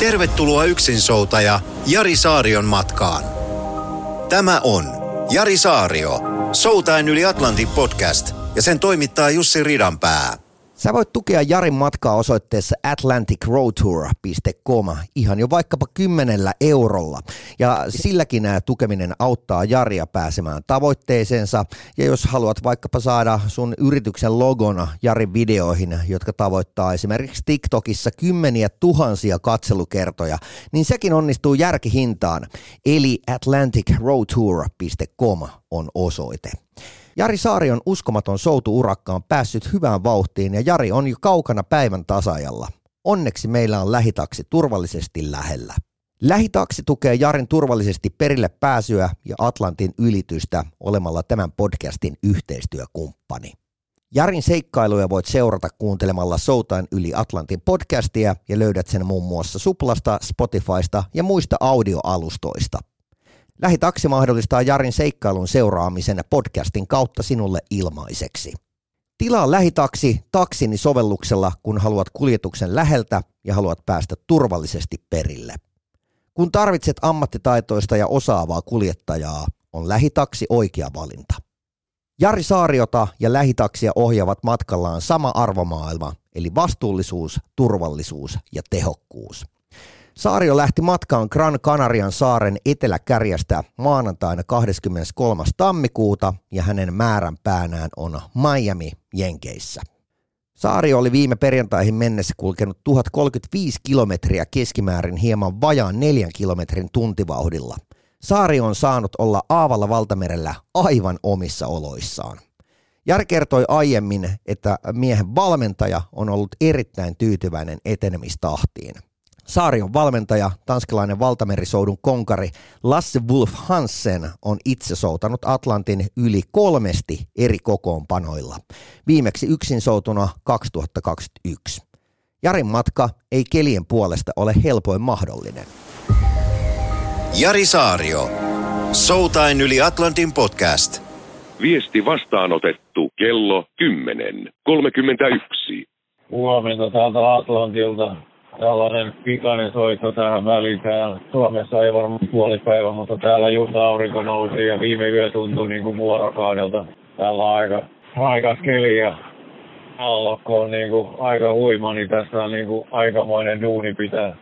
Tervetuloa yksinsoutaja Jari Saarion matkaan. Tämä on Jari Saario, Soutain yli Atlantin podcast ja sen toimittaa Jussi Ridanpää. Sä voit tukea Jarin matkaa osoitteessa atlanticroadtour.com ihan jo vaikkapa kymmenellä eurolla. Ja silläkin tukeminen auttaa Jaria pääsemään tavoitteeseensa. Ja jos haluat vaikkapa saada sun yrityksen logona Jarin videoihin, jotka tavoittaa esimerkiksi TikTokissa kymmeniä tuhansia katselukertoja, niin sekin onnistuu järkihintaan. Eli atlanticroadtour.com on osoite. Jari Saarion uskomaton soutu-urakka on päässyt hyvään vauhtiin ja Jari on jo kaukana päivän tasajalla. Onneksi meillä on lähitaksi turvallisesti lähellä. Lähitaksi tukee Jarin turvallisesti perille pääsyä ja Atlantin ylitystä olemalla tämän podcastin yhteistyökumppani. Jarin seikkailuja voit seurata kuuntelemalla Soutain yli Atlantin podcastia ja löydät sen muun muassa Suplasta, Spotifysta ja muista audioalustoista. Lähitaksi mahdollistaa Jarin seikkailun seuraamisen podcastin kautta sinulle ilmaiseksi. Tilaa Lähitaksi taksini sovelluksella, kun haluat kuljetuksen läheltä ja haluat päästä turvallisesti perille. Kun tarvitset ammattitaitoista ja osaavaa kuljettajaa, on Lähitaksi oikea valinta. Jari Saariota ja Lähitaksia ohjaavat matkallaan sama arvomaailma, eli vastuullisuus, turvallisuus ja tehokkuus. Saario lähti matkaan Gran Canarian saaren eteläkärjestä maanantaina 23. tammikuuta ja hänen määrän päänään on Miami Jenkeissä. Saari oli viime perjantaihin mennessä kulkenut 1035 kilometriä keskimäärin hieman vajaan neljän kilometrin tuntivauhdilla. Saari on saanut olla Aavalla valtamerellä aivan omissa oloissaan. Jari kertoi aiemmin, että miehen valmentaja on ollut erittäin tyytyväinen etenemistahtiin – Saarion valmentaja, tanskalainen valtamerisoudun konkari Lasse Wolf Hansen on itse soutanut Atlantin yli kolmesti eri kokoonpanoilla. Viimeksi yksin soutuna 2021. Jarin matka ei kelien puolesta ole helpoin mahdollinen. Jari Saario. Soutain yli Atlantin podcast. Viesti vastaanotettu kello 10.31. Huomenta täältä Atlantilta tällainen pikainen soitto tähän väliin. Täällä Suomessa ei varmaan puolipäivä, mutta täällä just aurinko nousi ja viime yö tuntui niin kuin vuorokaudelta. Täällä on aika raikas keli ja allokko on niin kuin aika huima, niin tässä on niin kuin aikamoinen duuni pitää,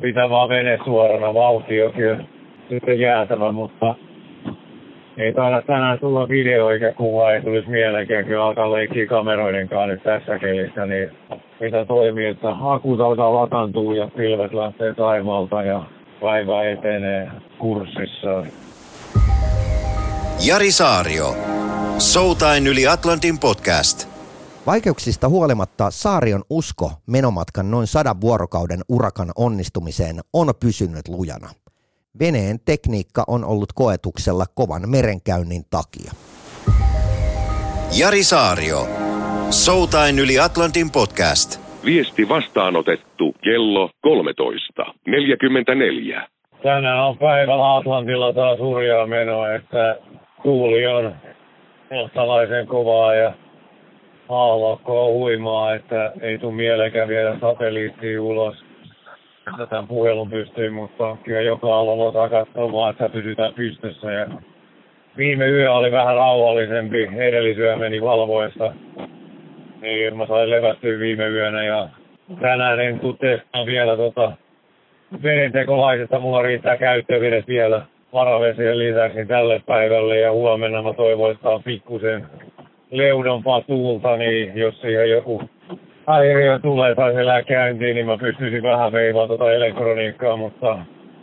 pitää vaan vene suorana. Vauhti on sitten jäätävä, mutta ei taida tänään tulla video eikä kuva, ei tulisi mieleenkään. Kyllä alkaa leikkiä kameroiden kanssa nyt tässä kelissä, niin mitä toimii, että akut alkaa latantua ja pilvet lähtee taivaalta ja päivä etenee kurssissaan. Jari Saario. Soutain yli Atlantin podcast. Vaikeuksista huolimatta Saarion usko menomatkan noin sadan vuorokauden urakan onnistumiseen on pysynyt lujana. Veneen tekniikka on ollut koetuksella kovan merenkäynnin takia. Jari Saario. Soutain yli Atlantin podcast. Viesti vastaanotettu kello 13.44. Tänään on päivällä Atlantilla taas hurjaa menoa, että tuuli on kohtalaisen kovaa ja aallokko on huimaa, että ei tule mielekään viedä satelliittia ulos tämän puhelun pystyyn, mutta kyllä joka aloilla katsoa vaan, että pysytään pystyssä. Ja viime yö oli vähän rauhallisempi, edellisyö meni valvoessa. Niin mä sain levättyä viime yönä ja tänään en testaa vielä tota vedentekolaisesta. Mulla riittää käyttövedet vielä varavesien lisäksi tälle päivälle ja huomenna mä toivoin, pikkusen leudompaa tuulta, niin jos siihen joku häiriö tulee tai se käyntiin, niin mä pystyisin vähän veivaan tota elektroniikkaa, mutta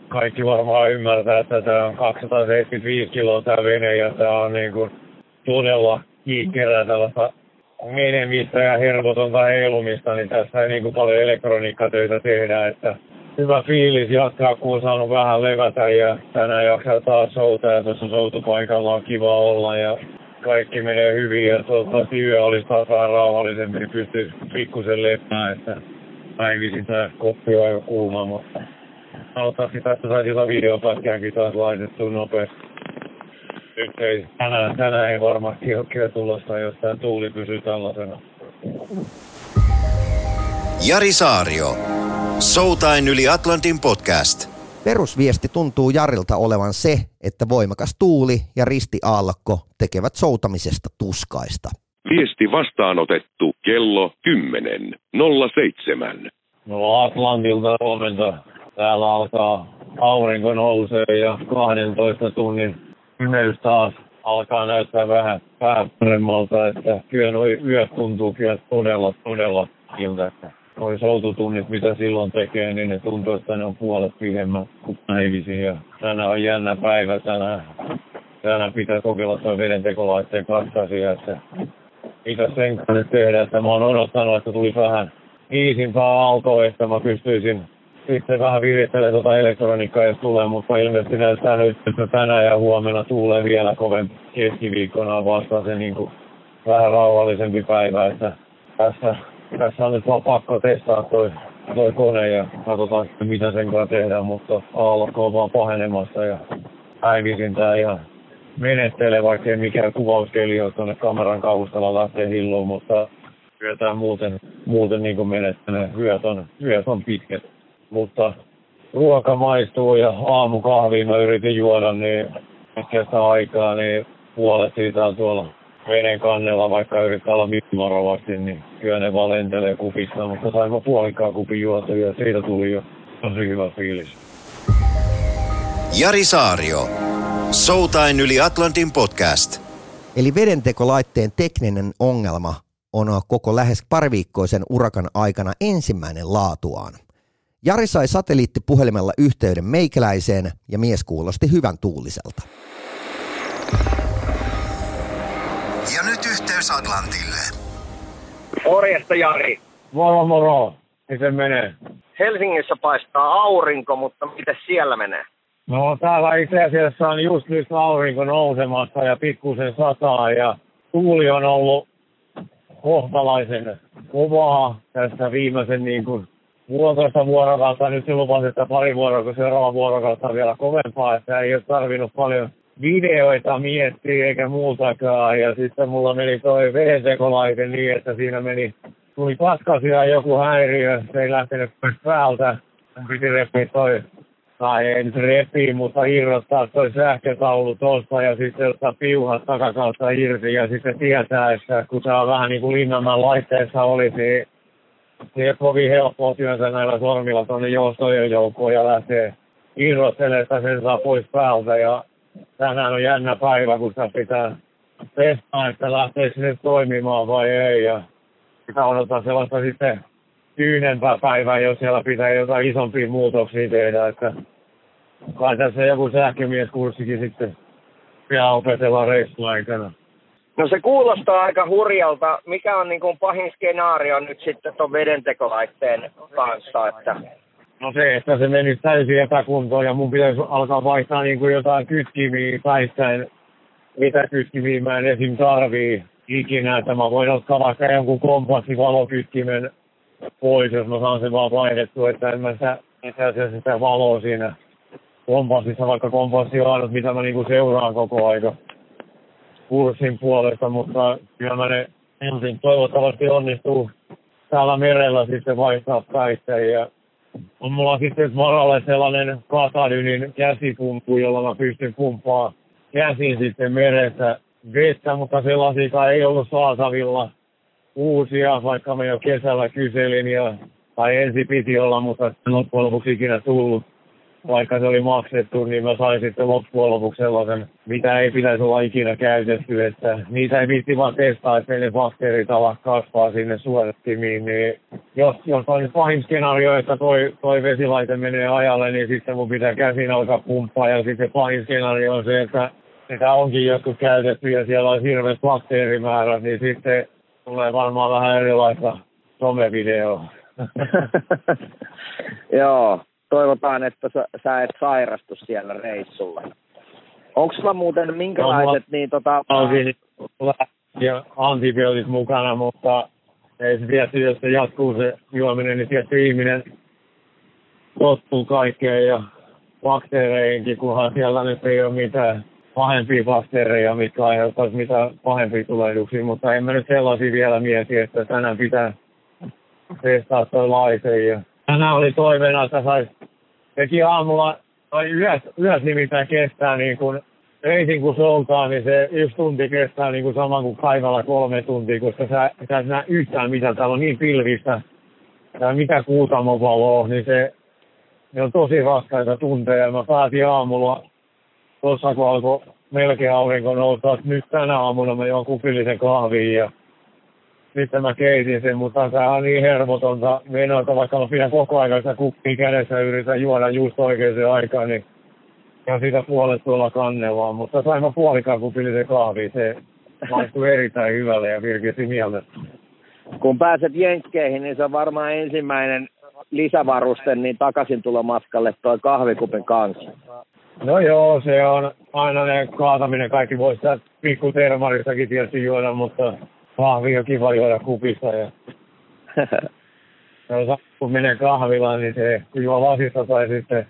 kaikki varmaan ymmärtää, että tämä on 275 kiloa tämä vene ja tämä on niin kuin todella kiikkerää tällaista menemistä ja hervotonta heilumista, niin tässä ei niin kuin paljon elektroniikkatöitä tehdä, että hyvä fiilis jatkaa, kun on saanut vähän levätä ja tänään jaksaa taas souta ja tuossa soutupaikalla on kiva olla ja kaikki menee hyvin ja toivottavasti yö olisi taas vähän rauhallisempi, niin pystyy pikkusen lepää, että päivisin tämä koppi on aika kuuma, mutta toivottavasti tästä saisi jotain videopätkäänkin taas laitettu nopeasti. Nyt ei, tänään, tänään ei varmasti ole kyllä tulosta, jos tämä tuuli pysyy tällaisena. Jari Saario. Soutain yli Atlantin podcast. Perusviesti tuntuu Jarilta olevan se, että voimakas tuuli ja ristiaallokko tekevät soutamisesta tuskaista. Viesti vastaanotettu kello 10.07. No Atlantilta huomenta. Täällä alkaa aurinko nousee ja 12 tunnin pimeys taas alkaa näyttää vähän pääparemmalta, että kyllä nuo yöt tuntuu kyllä todella, todella siltä, että nuo soututunnit, mitä silloin tekee, niin ne tuntuu, että ne on puolet pidemmät kuin päivisin. Ja tänään on jännä päivä tänään. Tänään pitää kokeilla tuon vedentekolaitteen kanssa että mitä sen kanssa tehdä, että mä oon odottanut, että tuli vähän iisimpää aaltoa, että mä pystyisin sitten vähän virittelee tuota elektroniikkaa, jos tulee, mutta ilmeisesti näyttää nyt, että tänään ja huomenna tulee vielä kovempi keskiviikkona vastaan se niin kuin vähän rauhallisempi päivä, että tässä, tässä on nyt vaan pakko testaa toi, toi kone ja katsotaan sitten mitä sen kanssa tehdään, mutta aallokko on vaan pahenemassa ja päivisin tää ihan menettelee, vaikka ei mikään kuvauskeli ole tuonne kameran kaustalla lähtee hilluun, mutta kyllä tämä muuten, muuten niin menettelee. Yöt on, yöt on pitkät mutta ruoka maistuu ja aamukahviin mä yritin juoda, niin kestää aikaa, niin puolet siitä on tuolla veneen kannella, vaikka yrittää olla varovasti, niin kyllä ne vaan lentelee kupissa, mutta sain mä puolikkaa kupin juotu ja siitä tuli jo tosi hyvä fiilis. Jari Saario. Soutain yli Atlantin podcast. Eli vedentekolaitteen tekninen ongelma on koko lähes pariviikkoisen urakan aikana ensimmäinen laatuaan. Jari sai satelliittipuhelimella yhteyden meikäläiseen ja mies kuulosti hyvän tuuliselta. Ja nyt yhteys Atlantille. Morjesta Jari. Moro moro. Miten menee? Helsingissä paistaa aurinko, mutta miten siellä menee? No täällä itse asiassa on just nyt aurinko nousemassa ja pikkusen sataa ja tuuli on ollut kohtalaisen kovaa tässä viimeisen niin kuin puolitoista vuorokautta, nyt se lupasi, että pari vuorokautta, seuraava vuorokautta vielä kovempaa, että ei ole tarvinnut paljon videoita miettiä eikä muutakaan. Ja sitten mulla meni toi vedentekolaite niin, että siinä meni, tuli paskasia joku häiriö, se ei lähtenyt pois päältä. Mun piti repiä toi, tai ei nyt repii, mutta irrottaa toi sähkötaulu tuosta ja sitten ottaa piuhat takakautta irti ja sitten tietää, että kun tämä on vähän niin kuin Linnanmaan laitteessa olisi, niin se ei kovin helppoa työnsä näillä sormilla tuonne joustojen joukkoon ja lähtee irrottelemaan, sen saa pois päältä. Ja tänään on jännä päivä, kun sitä pitää testaa, että lähtee sinne toimimaan vai ei. Ja sitä odottaa sellaista sitten tyynempää päivää, jos siellä pitää jotain isompia muutoksia tehdä. Että kai tässä joku sähkömieskurssikin sitten pitää opetella reissuaikana. No se kuulostaa aika hurjalta. Mikä on niin kuin pahin skenaario nyt sitten tuon vedentekolaitteen kanssa? Että... No se, että se menisi täysin epäkuntoon ja mun pitäisi alkaa vaihtaa niin kuin jotain kytkimiä päistäin. Mitä kytkimiä mä en esim. tarvii ikinä, että mä voin ottaa vaikka jonkun kompassivalokykkimen pois, jos mä saan sen vaan vaihdettua, että en mä sitä, itse asiassa sitä valoa siinä kompassissa, vaikka kompassi on ainut, mitä mä niinku seuraan koko aika kurssin puolesta, mutta kyllä mä ne ensin toivottavasti onnistuu täällä merellä sitten vaihtaa päittäin. Ja on mulla sitten varalle sellainen katadynin käsipumpu, jolla mä pystyn pumppaa käsin sitten meressä vettä, mutta sellaisia ei ollut saatavilla uusia, vaikka mä jo kesällä kyselin ja tai ensi piti olla, mutta loppujen lopuksi ikinä tullut vaikka se oli maksettu, niin mä sain sitten loppujen lopuksi sellaisen, mitä ei pitäisi olla ikinä käytetty, että niitä ei viitti vaan testaa, että ne bakteerit kasvaa sinne suodattimiin, niin jos, jos on pahin skenaario, että toi, toi vesilaite menee ajalle, niin sitten mun pitää käsin alkaa pumppaa, ja sitten pahin skenaario on se, että sitä onkin joskus käytetty ja siellä on hirveät bakteerimäärät, niin sitten tulee varmaan vähän erilaista somevideoa. Joo, toivotaan, että sä, sä et sairastu siellä reissulla. Onko sulla muuten minkälaiset, no, niin tota... Ja antibiootit mukana, mutta ei se tietysti, jos se jatkuu se juominen, niin tietysti ihminen tottuu kaikkeen ja bakteereihinkin, kunhan siellä nyt ei ole mitään pahempia bakteereja, mitkä aiheuttaisi mitään pahempia tulehduksia, mutta en mä nyt sellaisia vielä mieti, että tänään pitää testaa toi laite. Ja tänään oli toiveena, että saisi teki aamulla, tai yössä, yössä nimittäin kestää niin kuin ensin kun soutaa, niin se yksi tunti kestää niin kuin sama kuin kaivalla kolme tuntia, koska sä, sä et näe yhtään mitä täällä on niin pilvistä, ja mitä kuutamopaloa, niin se, ne on tosi raskaita tunteja. Mä päätin aamulla, tuossa kun alkoi melkein aurinko nousta, että nyt tänä aamuna mä joon kupillisen kahvin ja sitten mä keitin sen, mutta tämä on niin hermotonta menoa, vaikka mä pidän koko ajan sitä kuppia kädessä ja yritän juoda just oikeaan aikaan, niin ja siitä puolet tuolla kannella, mutta sain mä puolikaan kupillisen kahvia. Se maistui erittäin hyvälle ja virkisi mieltä. Kun pääset Jenkkeihin, niin se on varmaan ensimmäinen lisävaruste niin takaisin tulomatkalle toi kahvikupin kanssa. No joo, se on aina ne kaataminen. Kaikki voi sitä pikku termaristakin tietysti juoda, mutta on kiva juoda kupista. Ja... no, kun menee kahvilaan, niin se juo lasista tai sitten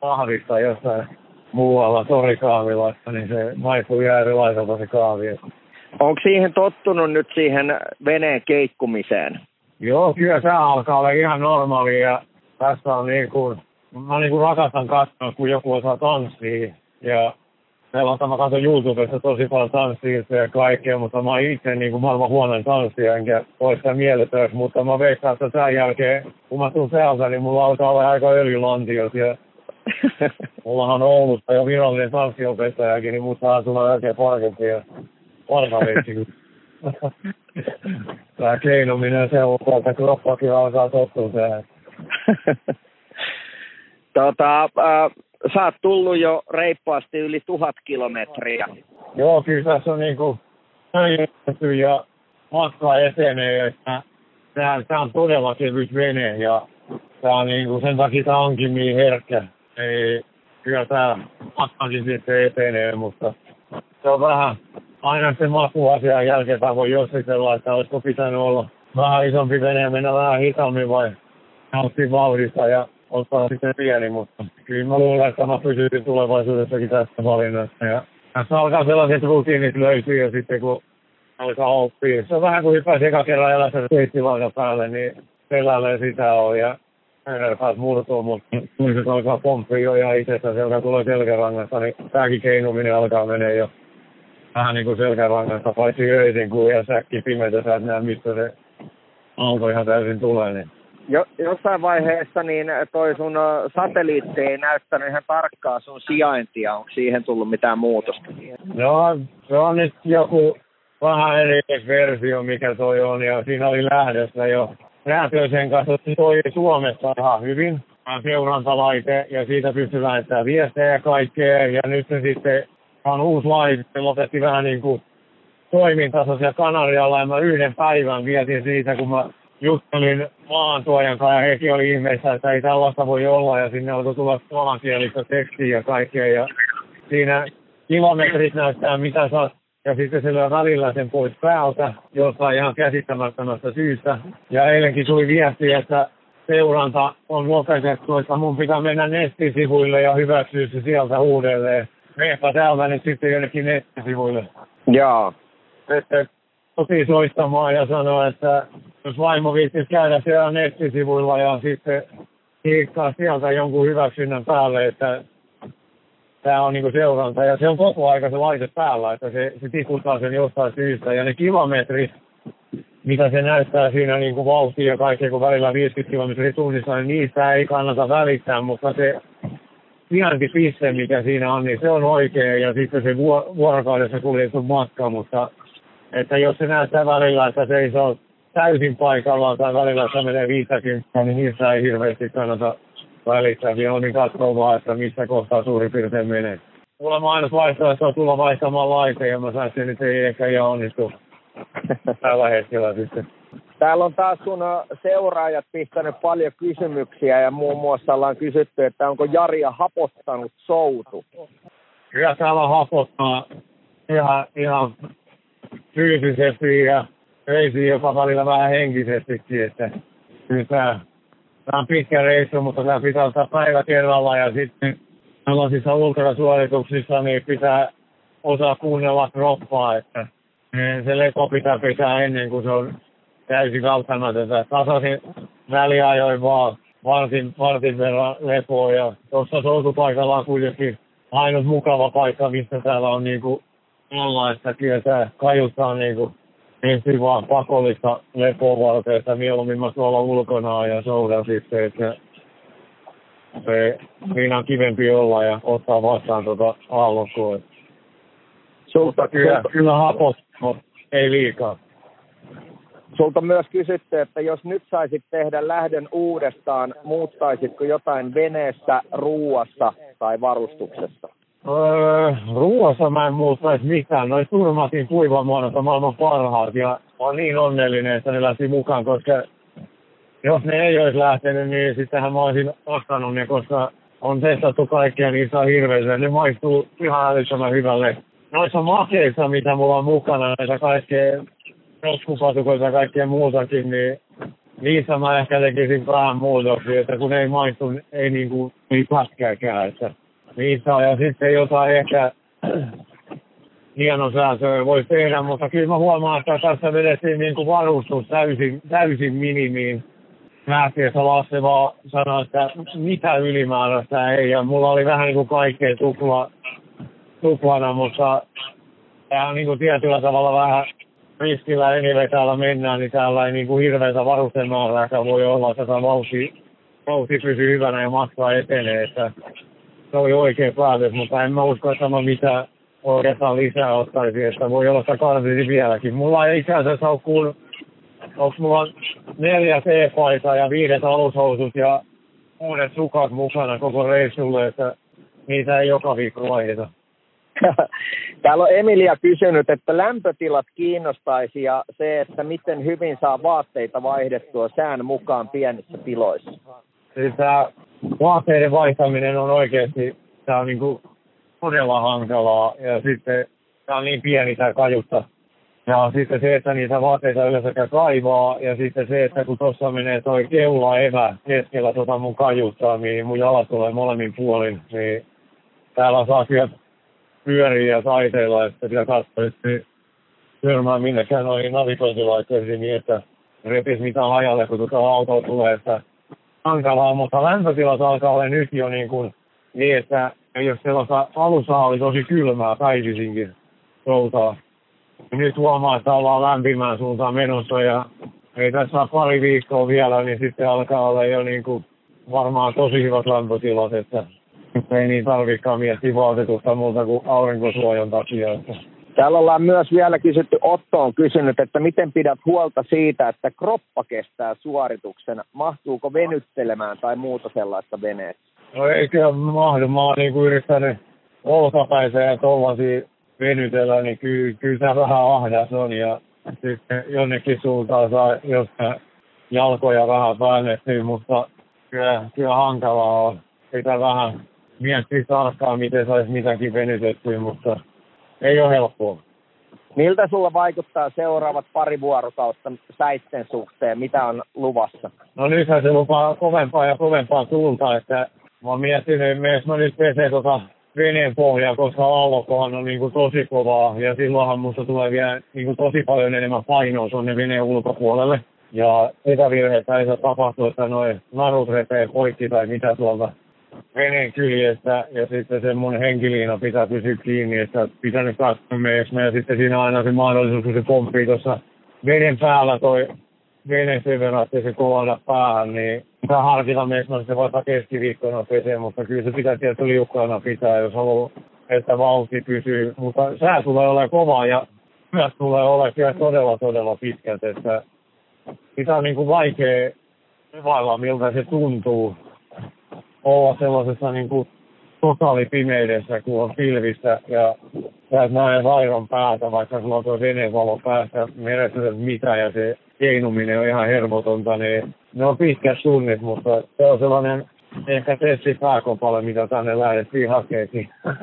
kahvista jossain muualla torikahvilassa, niin se maistuu ihan erilaiselta se kahvi. Onko siihen tottunut nyt siihen veneen keikkumiseen? Joo, kyllä se alkaa olla ihan normaali ja tässä on niin kuin, mä niin kuin rakastan katsoa, kun joku osaa tanssia ja sellaista mä katson YouTubesta tosi paljon tanssia ja kaikkea, mutta mä oon itse niin kuin maailman huonoin tanssija, enkä ole sitä mieletöntä, mutta mä veikkaan, että tämän jälkeen, kun mä tuun täältä, niin mulla alkaa olla aika öljylantiot ja Mulla on Oulusta jo virallinen tanssiopettajakin, niin musta saa tulla oikein parkempi ja parhaveitsi. Tää keinominen se on, että kroppakin alkaa tottua tähän. tota, äh, sä oot tullut jo reippaasti yli tuhat kilometriä. Joo, kyllä tässä on niinku näytetty ja matka etenee, että tämä on todella kevyt vene ja tää on niinku, sen takia tää onkin niin herkkä ei, kyllä tämä matkakin sitten etenee, mutta se on vähän aina se makuasia jälkeen voi jossitella, että olisiko pitänyt olla vähän isompi vene mennä vähän hitaammin vai nauttia vauhdista ja ottaa sitten pieni, mutta kyllä mä luulen, että mä pysyisin tulevaisuudessakin tässä valinnassa. Ja tässä alkaa sellaiset rutiinit löytyä ja sitten kun alkaa oppia. Se on vähän kuin hyppäisi eka kerran elässä seitsemän päälle, niin sellainen sitä on. Ja taas murtuu, mutta kun se alkaa pomppia jo ihan itsestään, se alkaa tulla selkärangasta, niin tämäkin keinuminen alkaa menee jo vähän niin kuin selkärangasta, paitsi öisin, kun ihan säkki pimeitä, sä et näe, mistä se auto ihan täysin tulee. Niin. Jo, jossain vaiheessa niin toi sun satelliitti ei näyttänyt ihan tarkkaa sun sijaintia. Onko siihen tullut mitään muutosta? No, se on nyt joku vähän eri versio, mikä toi on, ja siinä oli lähdössä jo räätöisen kanssa toi Suomessa ihan hyvin. Seurantalaite ja siitä pystyy lähettämään viestejä ja kaikkea. Ja nyt se sitten on uusi laite, se lopetti vähän niin kuin toimintansa siellä Kanarialla ja mä yhden päivän vietin siitä, kun mä juttelin maantuojan kanssa ja hekin oli ihmeessä, että ei tällaista voi olla ja sinne alkoi tulla suomankielistä tekstiä ja kaikkea ja siinä kilometrit näyttää mitä sä ja sitten se välillä sen pois päältä jostain ihan käsittämättömästä syystä. Ja eilenkin tuli viesti, että seuranta on lopetettu, että mun pitää mennä nettisivuille ja hyväksyä se sieltä uudelleen. Meepä täältä nyt sitten jonnekin nettisivuille. Joo. Sitten tosi soistamaan ja sanoa, että jos vaimo viittis käydä siellä nettisivuilla ja sitten kiikkaa sieltä jonkun hyväksynnän päälle, että tämä on niinku seuranta. Ja se on koko aika se laite päällä, että se, se tiputtaa sen jostain syystä. Ja ne kilometrit, mitä se näyttää siinä niin kuin vauhtia ja kaikkea, kun välillä 50 kilometriä tunnissa, niin niistä ei kannata välittää, mutta se sijaintipiste, mikä siinä on, niin se on oikea ja sitten se vuorokaudessa kuljettu matka, mutta että jos se näyttää välillä, että se ei ole täysin paikallaan tai välillä se menee 50, niin niissä ei hirveästi kannata välissä niin katsoo vaan, että missä kohtaa suurin piirtein menee. Mulla ainut vaihtoehto on tulla vaihtamaan laite ja mä sanoin, että ei ehkä ihan onnistu tällä hetkellä sitten. Täällä on taas sun seuraajat pistänyt paljon kysymyksiä ja muun muassa ollaan kysytty, että onko Jaria hapottanut soutu? Kyllä täällä hapottaa ihan, ihan fyysisesti ja reisi jopa välillä vähän henkisestikin, että kyllä tämä, on pitkä reissu, mutta tämä pitää ottaa päivä kerralla ja sitten tällaisissa ultrasuorituksissa niin pitää osaa kuunnella kroppaa, että se lepo pitää pitää ennen kuin se on täysin välttämätöntä. Tasaisin väliajoin vaan vartin, vartin verran lepoa ja tuossa soutupaikalla on kuitenkin ainut mukava paikka, missä täällä on niinku olla, että kyllä tämä kajuttaa niinku ensin vaan pakollista lepoa varten, että mieluummin mä tuolla ulkona ja soudan sitten, että se, siinä on kivempi olla ja ottaa vastaan tuota aallokkoa. Sulta, kyllä, kyllä hapot, mutta ei liikaa. Sulta myös kysytty, että jos nyt saisit tehdä lähdön uudestaan, muuttaisitko jotain veneessä, ruuassa tai varustuksessa? Öö, ruuassa mä en muuttaisi mitään. Turmatin kuivamuodot on maailman parhaat ja mä oon niin onnellinen, että ne lähti mukaan, koska jos ne ei olisi lähtenyt, niin sittenhän mä olisin ostanut ne, koska on testattu kaikkea, niin saa hirveästi. Ne maistuu ihan älyttömän hyvälle. Noissa makeissa, mitä mulla on mukana, näitä kaikkea roskupatukoita ja kaikkea muutakin, niin niissä mä ehkä tekisin vähän muutoksia, että kun ei maistu, ei niinku, ei pätkääkään, että niissä on. Ja sitten jotain ehkä hienosäätöä voisi tehdä, mutta kyllä mä huomaan, että tässä vedettiin niin kuin varustus täysin, täysin minimiin. Lähtiessä Lasse vaan sanoi, että mitä ylimääräistä ei, ja mulla oli vähän niin kuin kaikkea tupla, tuplana, mutta tämä niin kuin tietyllä tavalla vähän riskillä anyway täällä mennään, niin täällä ei niin kuin hirveätä varustemäärää voi olla, että tämä vauhti, vauhti pysyy hyvänä ja matka etenee, että se oli oikein päätös, mutta en mä usko, että mä mitään oikeastaan lisää ottaisi, että voi olla sitä vieläkin. Mulla ei itse asiassa ole kuullut, onko mulla neljä C-paita ja viidet alushousut ja uudet sukat mukana koko reissulle, että niitä ei joka viikko vaihdeta. Täällä on Emilia kysynyt, että lämpötilat kiinnostaisi ja se, että miten hyvin saa vaatteita vaihdettua sään mukaan pienissä tiloissa. Siis vaatteiden vaihtaminen on oikeasti tämä on niin kuin todella hankalaa ja sitten tämä on niin pieni tämä kajutta. Ja sitten se, että niitä vaatteita yleensä kaivaa ja sitten se, että kun tuossa menee toi keula evä keskellä tota mun kajuttaa, niin mun jalat tulee molemmin puolin, niin täällä saa kyllä pyöriä ja taiteilla, että pitää katsoa, että törmää minnekään noihin navigointilaitteisiin niin, että repis mitään ajalle, kun tuota auto tulee, että hankalaa, mutta lämpötilat alkaa olla nyt jo niin, kuin, niin että jos sellaista alussa oli tosi kylmää päivisinkin soutaa, niin nyt huomaa, että ollaan lämpimään suuntaan menossa ja ei tässä pari viikkoa vielä, niin sitten alkaa olla jo niin kuin varmaan tosi hyvät lämpötilat, että ei niin tarvikaan miettiä vaatetusta muuta kuin aurinkosuojan takia. Että Täällä ollaan myös vielä kysytty, Otto on kysynyt, että miten pidät huolta siitä, että kroppa kestää suorituksen. Mahtuuko venyttelemään tai muuta sellaista veneessä? No eikö mahdu. Mä oon niin yrittänyt olkapäiseen ja tollasia venytellä, niin kyllä, kyllä se vähän ahdas on. Ja sitten jonnekin suuntaan saa jostain jalkoja vähän väännettyä, mutta kyllä, kyllä hankalaa on. Pitää vähän miettiä tarkkaan, miten saisi mitäkin venytettyä, mutta ei ole helppoa. Miltä sulla vaikuttaa seuraavat pari vuorokautta säitten suhteen? Mitä on luvassa? No nythän se lupaa kovempaa ja kovempaa tuulta, että mä oon miettinyt, että mä nyt pesee tota veneen pohjaa, koska allokohan on niin kuin tosi kovaa ja silloinhan musta tulee vielä niin kuin tosi paljon enemmän painoa tuonne veneen ulkopuolelle. Ja etävirheitä ei saa tapahtua, että noin narut repee poikki tai mitä tuolta veneen kyljestä ja sitten se mun henkiliina pitää pysyä kiinni, että pitänyt katsomaan ja sitten siinä aina se mahdollisuus, kun se pomppii tuossa veden päällä toi vene sen verran, että se kovana päähän, niin pitää harkita myös, se vaikka keskiviikkona pesee, mutta kyllä se pitää tietysti liukkaana pitää, jos haluaa, että vauhti pysyy. Mutta sää tulee olemaan kova ja myös tulee olemaan kyllä todella, todella pitkät, että sitä on niin kuin vaikea kuvailla, miltä se tuntuu olla sellaisessa niin kuin totaali pimeydessä, kun on pilvissä ja sä et näe raidon päätä, vaikka sulla on tuo venevalo päässä, meressä mitä ja se keinuminen on ihan hermotonta, niin ne on pitkät sunnit, mutta se on sellainen ehkä tessi pääkopalle, mitä tänne lähdettiin hakeekin.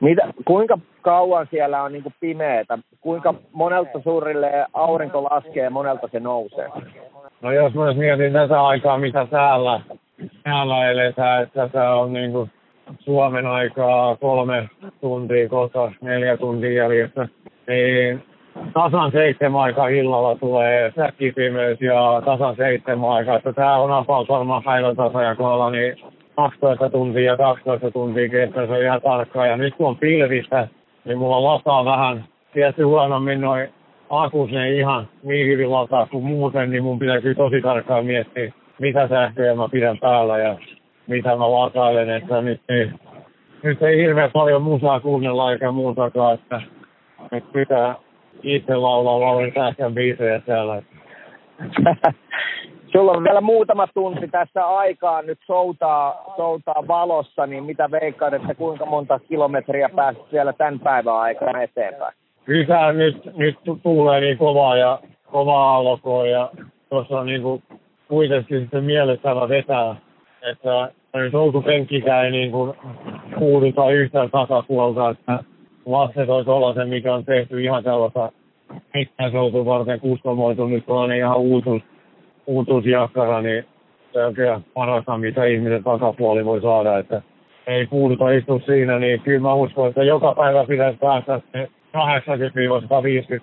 Mitä, kuinka kauan siellä on niin pimeätä? Kuinka monelta suurille aurinko laskee, monelta se nousee? No jos mä mietin tätä aikaa, mitä täällä, eletään, että tämä on niin kuin Suomen aikaa kolme tuntia, kohta neljä tuntia jäljessä, niin tasan seitsemän aikaa illalla tulee säkkipimeys ja tasan seitsemän aikaa. Että tämä on apaus varmaan päivän tasajakolla, niin 12 tuntia 12 tuntia kestää, se on ihan tarkkaa. Ja nyt kun on pilvistä, niin mulla lataa vähän, tietysti huonommin noin akus ne ihan niin hyvin lataa kuin muuten, niin mun kyllä tosi tarkkaan miettiä, mitä sähköjä mä pidän päällä ja mitä mä latailen, että nyt ei, nyt ei hirveän paljon musaa kuunnella eikä muutakaan, että nyt pitää itse laulaa Lauri Sähkän biisejä täällä. Sulla on vielä muutama tunti tässä aikaa nyt soutaa, soutaa valossa, niin mitä veikkaat, että kuinka monta kilometriä pääset siellä tämän päivän aikana eteenpäin? Kyllä nyt, nyt tulee niin kovaa ja kovaa alkoa ja tuossa on niin kuin kuitenkin sitten miellyttävä vetää, että soutupenkkikään ei niin kuin kuuluta yhtään takapuolta, että lapset olisi olla se, mikä on tehty ihan tällaista mitään soutua varten kustomoitu nyt on ihan uutuus uutuusjakkara, niin se on kyllä parasta, mitä ihmisen takapuoli voi saada, että ei puuduta istu siinä, niin kyllä mä uskon, että joka päivä pitäisi päästä 80-150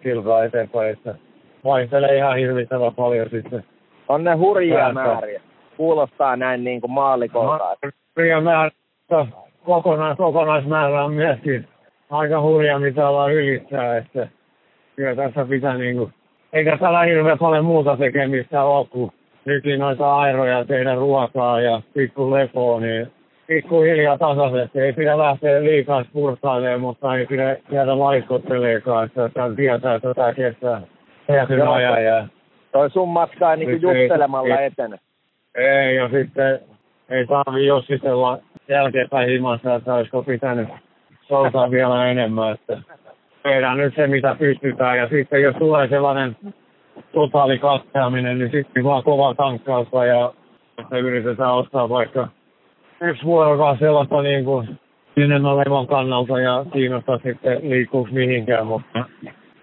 kilsaa eteenpäin, että vaihtelee ihan hirvittävän paljon sitten. On ne hurjia päästä. määriä. Kuulostaa näin niin kuin maalikolta. No, hurjia määrä, kokonais, kokonaismäärä on myöskin aika hurja, mitä ollaan ylittää, että kyllä tässä pitää niin kuin eikä täällä hirveän paljon muuta tekemistä ole kuin nykin noita airoja tehdä ruokaa ja pikku lepoa, niin pikkuhiljaa tasaisesti. Ei pidä lähteä liikaa spurtailemaan, mutta ei pidä jäädä laikkotteleekaan, että tämän tietää, että tämä kestää tietyn ajan. Ja Toi sun matka ei niin juttelemalla ei, etene. Ei, ja sitten ei tarvi jossitella jälkeenpäin himassa, että olisiko pitänyt soutaa vielä enemmän. Että tehdään nyt se, mitä pystytään. Ja sitten jos tulee sellainen totaali katkeaminen, niin sitten vaan kova tankkausta ja että yritetään ottaa vaikka yksi vuorokaan sellaista niin kuin sinne levon kannalta ja kiinnostaa sitten liikkuuko mihinkään, mutta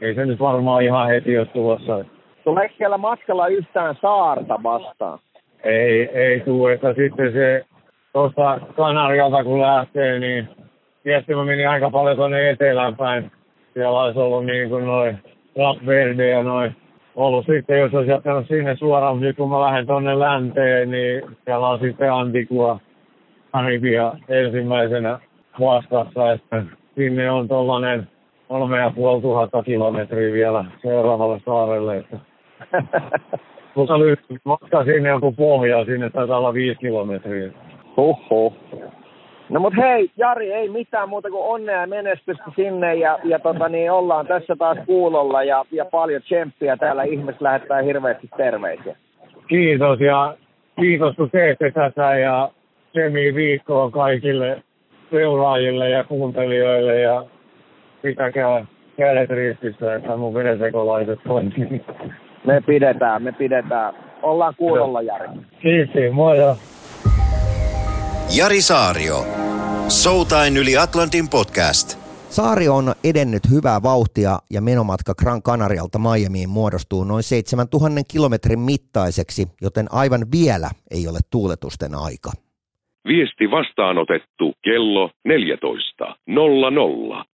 ei se nyt varmaan ihan heti ole tulossa. Tuleeko siellä matkalla yhtään saarta vastaan? Ei, ei tule, että sitten se tuosta Kanarialta kun lähtee, niin tietysti mä menin aika paljon tuonne etelään päin siellä olisi ollut niin kuin noin Rapverde ja noin ollut sitten, jos olisi jättänyt sinne suoraan, mutta kun mä lähden tuonne länteen, niin siellä on sitten Antigua Karibia ensimmäisenä vastassa, että sinne on tuollainen kolme ja puoli tuhatta kilometriä vielä seuraavalle saarelle. Että. Mutta nyt matka sinne joku pohja, sinne taitaa olla viisi kilometriä. Huhhuh. No mut hei, Jari, ei mitään muuta kuin onnea ja menestystä sinne ja, ja tota, niin ollaan tässä taas kuulolla ja, ja paljon tsemppiä täällä. Ihmiset lähettää hirveästi terveisiä. Kiitos ja kiitos kun teette tätä ja semi viikkoa kaikille seuraajille ja kuuntelijoille ja pitäkää kädet ristissä, että mun vedensekolaiset toimii. Me pidetään, me pidetään. Ollaan kuulolla, Jari. Kiitos, moi. Jari Saario. Soutain yli Atlantin podcast. Saario on edennyt hyvää vauhtia ja menomatka Gran Canarialta Miamiin muodostuu noin 7000 kilometrin mittaiseksi, joten aivan vielä ei ole tuuletusten aika. Viesti vastaanotettu kello 14.00.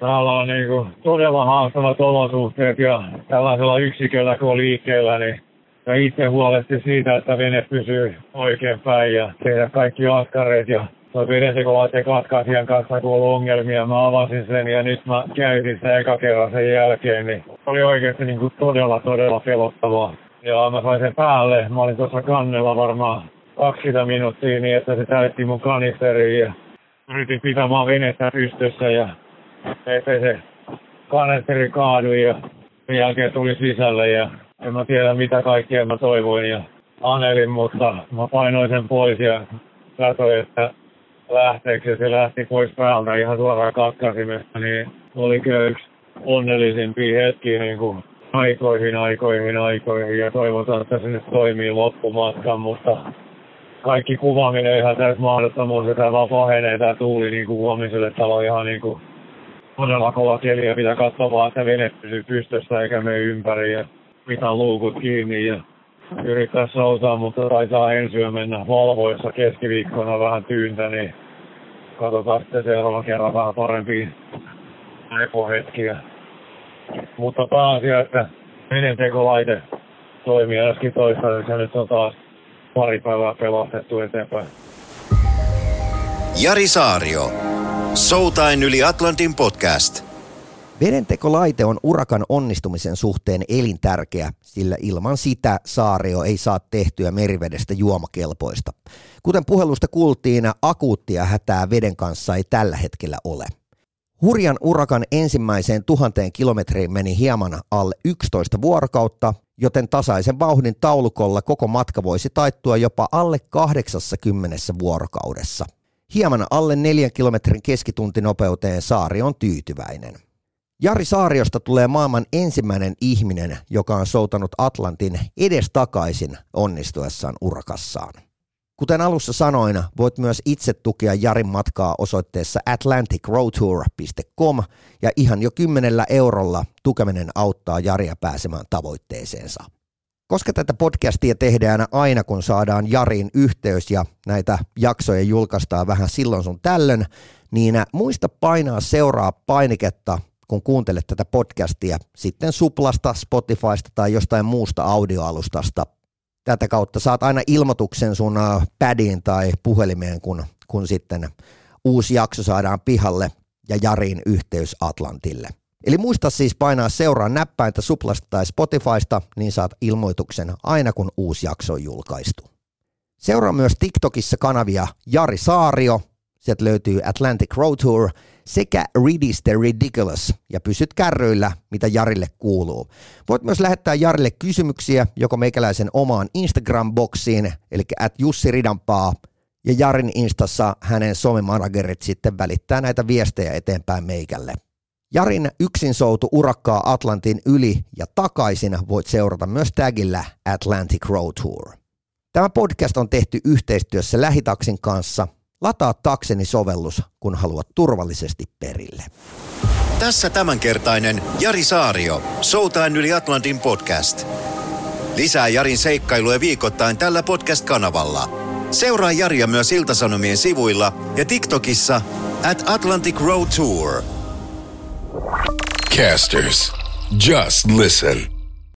Täällä on niin kuin todella haastavat olosuhteet ja tällaisella yksiköllä kun on liikkeellä, niin ja itse huolehti siitä, että vene pysyy oikein päin ja tehdä kaikki askareet ja Tuo vedensekolaitteen katkaisijan kanssa kun ollut ongelmia, mä avasin sen ja nyt mä käytin sen eka kerran sen jälkeen, niin oli oikeasti niin kuin todella, todella pelottavaa. Ja mä sain sen päälle, mä olin tuossa kannella varmaan 20 minuuttia niin, että se täytti mun kanisteriin ja yritin pitämään venettä pystyssä ja ettei se kanisteri kaadu ja sen jälkeen tuli sisälle ja en mä tiedä mitä kaikkea mä toivoin ja anelin, mutta mä painoin sen pois ja katsoin, että lähteeksi se lähti pois päältä ihan suoraan katkasimesta, niin oli kyllä yksi onnellisimpia hetkiä niin kuin aikoihin, aikoihin, aikoihin ja toivotaan, että se nyt toimii loppumatkan, mutta kaikki kuvaaminen ihan täys mahdottomuus, että vaan pahenee tämä tuuli niin kuin huomiselle talo ihan niin kuin todella kova keli ja pitää katsoa vaan, että vene pysyy pystyssä eikä mene ympäri ja pitää luukut kiinni ja yrittää soutaa, mutta taitaa ensi yö mennä valvoissa keskiviikkona vähän tyyntä, niin katsotaan sitten seuraavan kerran vähän parempia lepohetkiä. Mutta pääasia, että menentekolaite toimii äsken toistaiseksi ja nyt on taas pari päivää pelastettu eteenpäin. Jari Saario. Soutain yli Atlantin podcast. Vedentekolaite on urakan onnistumisen suhteen elintärkeä, sillä ilman sitä saario ei saa tehtyä merivedestä juomakelpoista. Kuten puhelusta kuultiin, akuuttia hätää veden kanssa ei tällä hetkellä ole. Hurjan urakan ensimmäiseen tuhanteen kilometriin meni hieman alle 11 vuorokautta, joten tasaisen vauhdin taulukolla koko matka voisi taittua jopa alle 80 vuorokaudessa. Hieman alle neljän kilometrin keskitунtinopeuteen Saari on tyytyväinen. Jari Saariosta tulee maailman ensimmäinen ihminen, joka on soutanut Atlantin edestakaisin onnistuessaan urakassaan. Kuten alussa sanoin, voit myös itse tukea Jarin matkaa osoitteessa atlanticroadtour.com ja ihan jo kymmenellä eurolla tukeminen auttaa Jaria pääsemään tavoitteeseensa. Koska tätä podcastia tehdään aina, kun saadaan Jarin yhteys ja näitä jaksoja julkaistaan vähän silloin sun tällön, niin muista painaa seuraa painiketta, kun kuuntelet tätä podcastia sitten Suplasta, Spotifysta tai jostain muusta audioalustasta. Tätä kautta saat aina ilmoituksen sun pädiin tai puhelimeen, kun, kun sitten uusi jakso saadaan pihalle ja Jarin yhteys Atlantille. Eli muista siis painaa seuraa näppäintä Suplasta tai Spotifysta, niin saat ilmoituksen aina kun uusi jakso on julkaistu. Seuraa myös TikTokissa kanavia Jari Saario, sieltä löytyy Atlantic Road Tour sekä Ready's the Ridiculous ja pysyt kärryillä, mitä Jarille kuuluu. Voit myös lähettää Jarille kysymyksiä joko meikäläisen omaan Instagram-boksiin, eli at Jussi Ridanpaa, ja Jarin instassa hänen somemanagerit sitten välittää näitä viestejä eteenpäin meikälle. Jarin yksin soutu urakkaa Atlantin yli ja takaisin voit seurata myös tagillä Atlantic Road Tour. Tämä podcast on tehty yhteistyössä Lähitaksin kanssa. Lataa takseni sovellus, kun haluat turvallisesti perille. Tässä tämänkertainen Jari Saario, Soutain yli Atlantin podcast. Lisää Jarin seikkailuja viikoittain tällä podcast-kanavalla. Seuraa Jaria myös Iltasanomien sivuilla ja TikTokissa at Atlantic Road Tour. Casters, just listen.